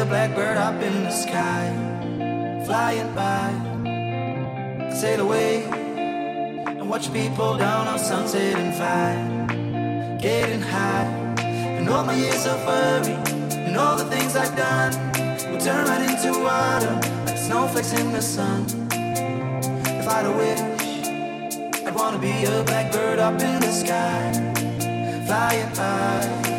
a blackbird up in the sky, flying by. Sail away and watch people down on sunset and fire, getting high. And all my years of worry and all the things I've done will turn right into water, like snowflakes in the sun. If I'd a wish, I'd wanna be a blackbird up in the sky, flying by.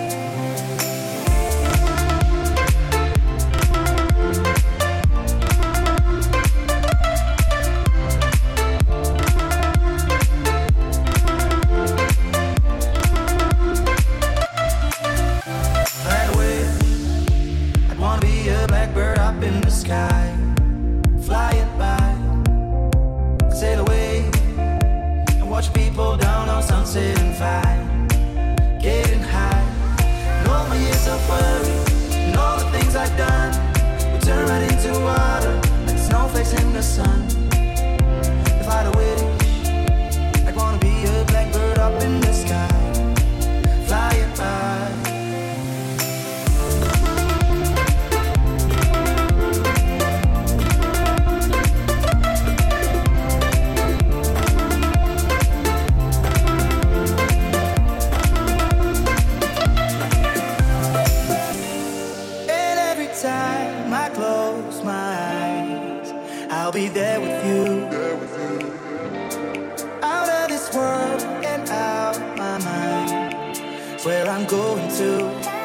You.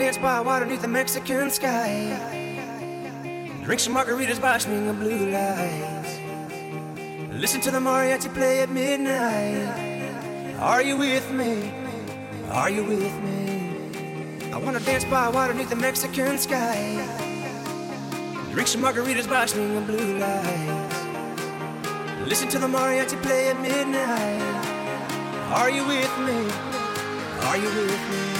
Dance by water beneath the Mexican sky. Drink some margaritas by swinging blue lights. Listen to the mariachi play at midnight. Are you with me? Are you with me? I wanna dance by water beneath the Mexican sky. Drink some margaritas by swinging blue lights. Listen to the mariachi play at midnight. Are you with me? Are you with me?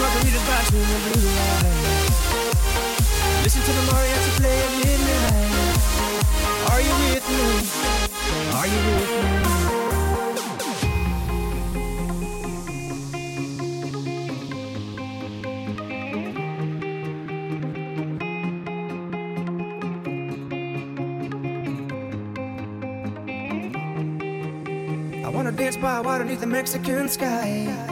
Margaritas by swinging blue lights. Listen to the mariachi play at midnight. Are you with me? Are you with me? I wanna dance by water beneath the Mexican sky.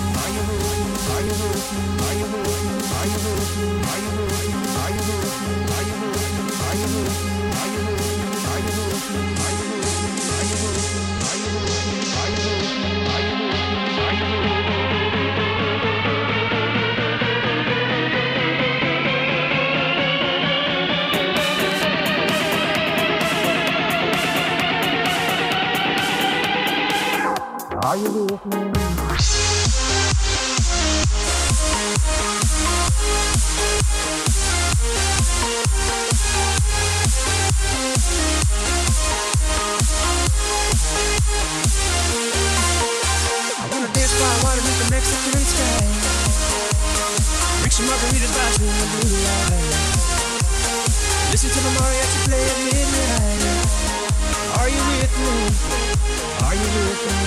Are you with me? Some margaritas by swinging blue lights. Listen to the mariachi play at midnight. Are you with me? Are you with me?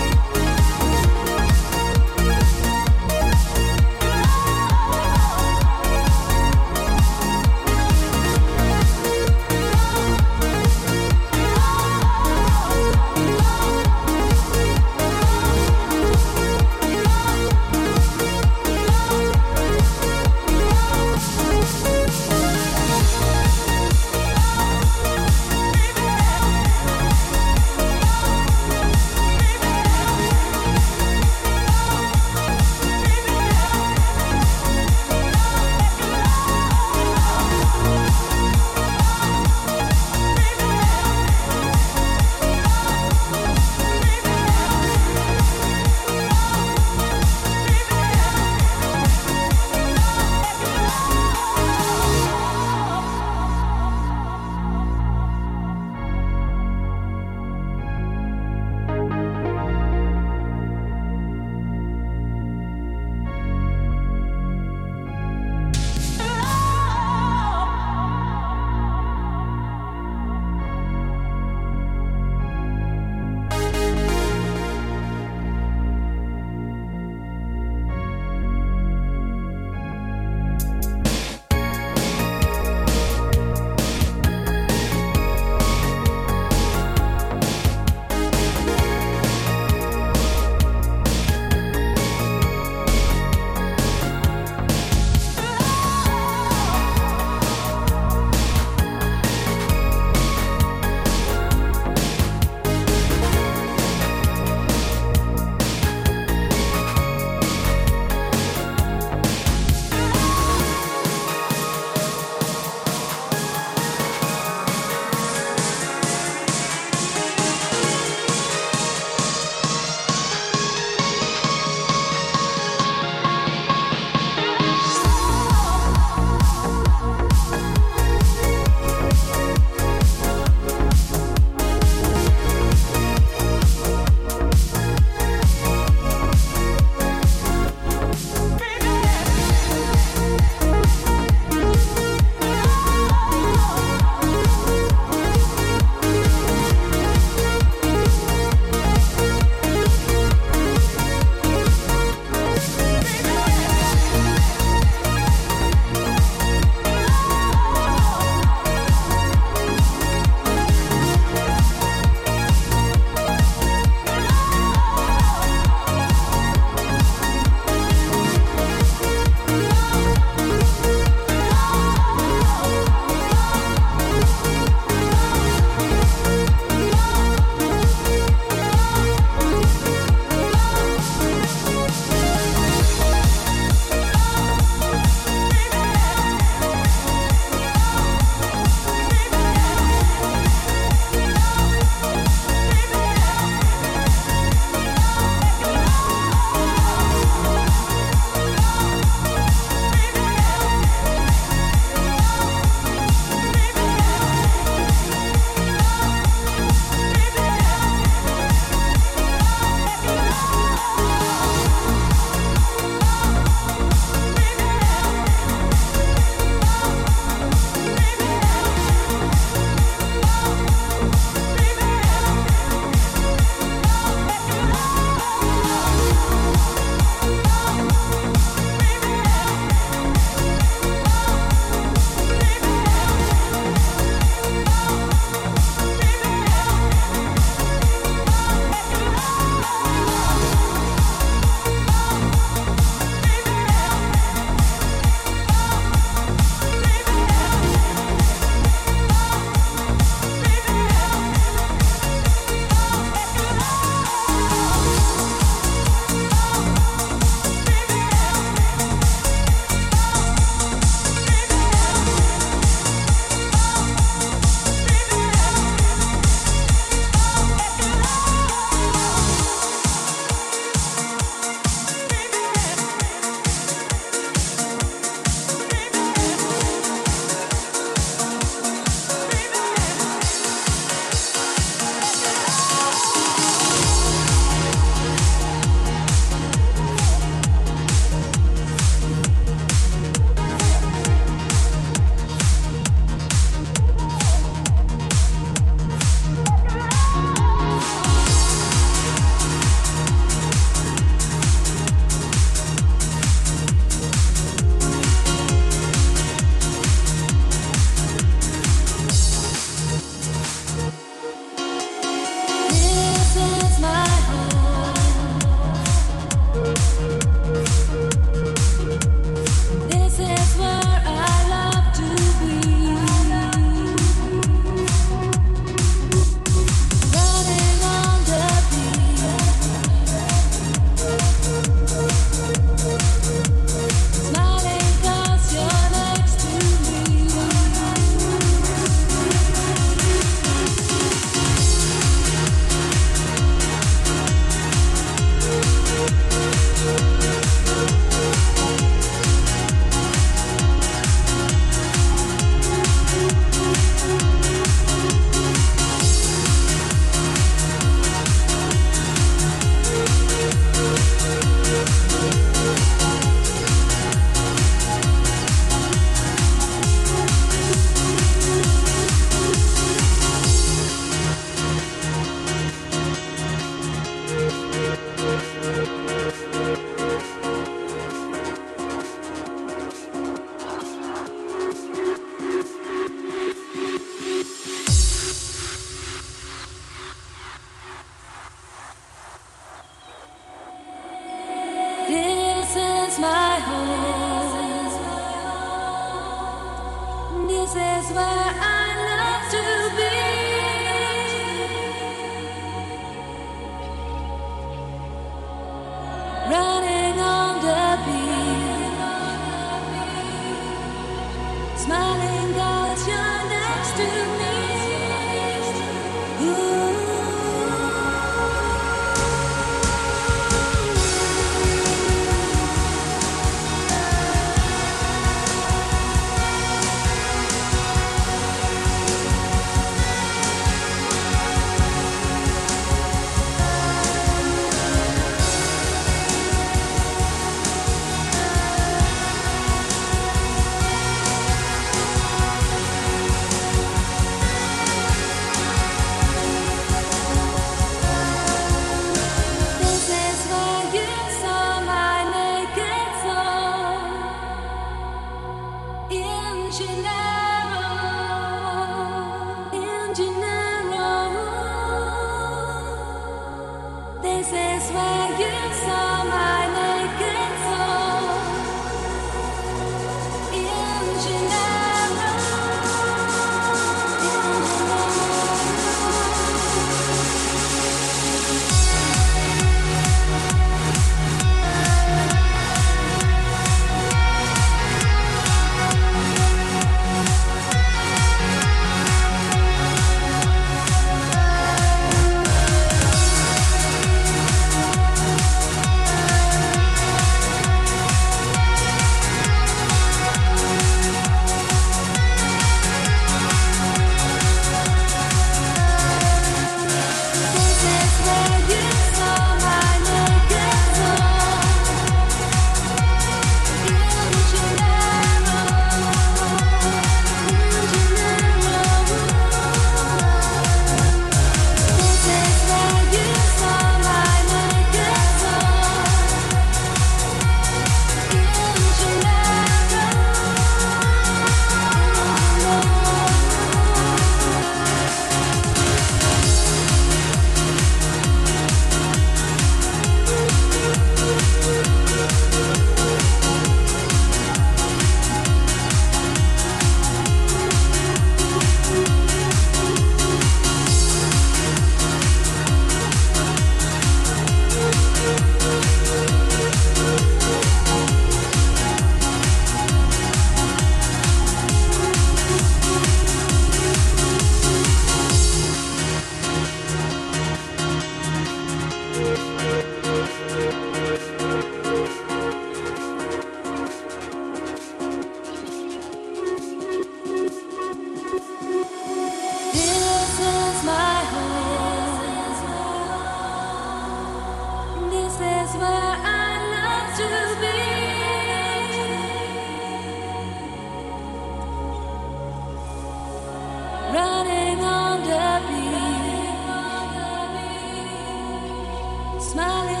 smiling.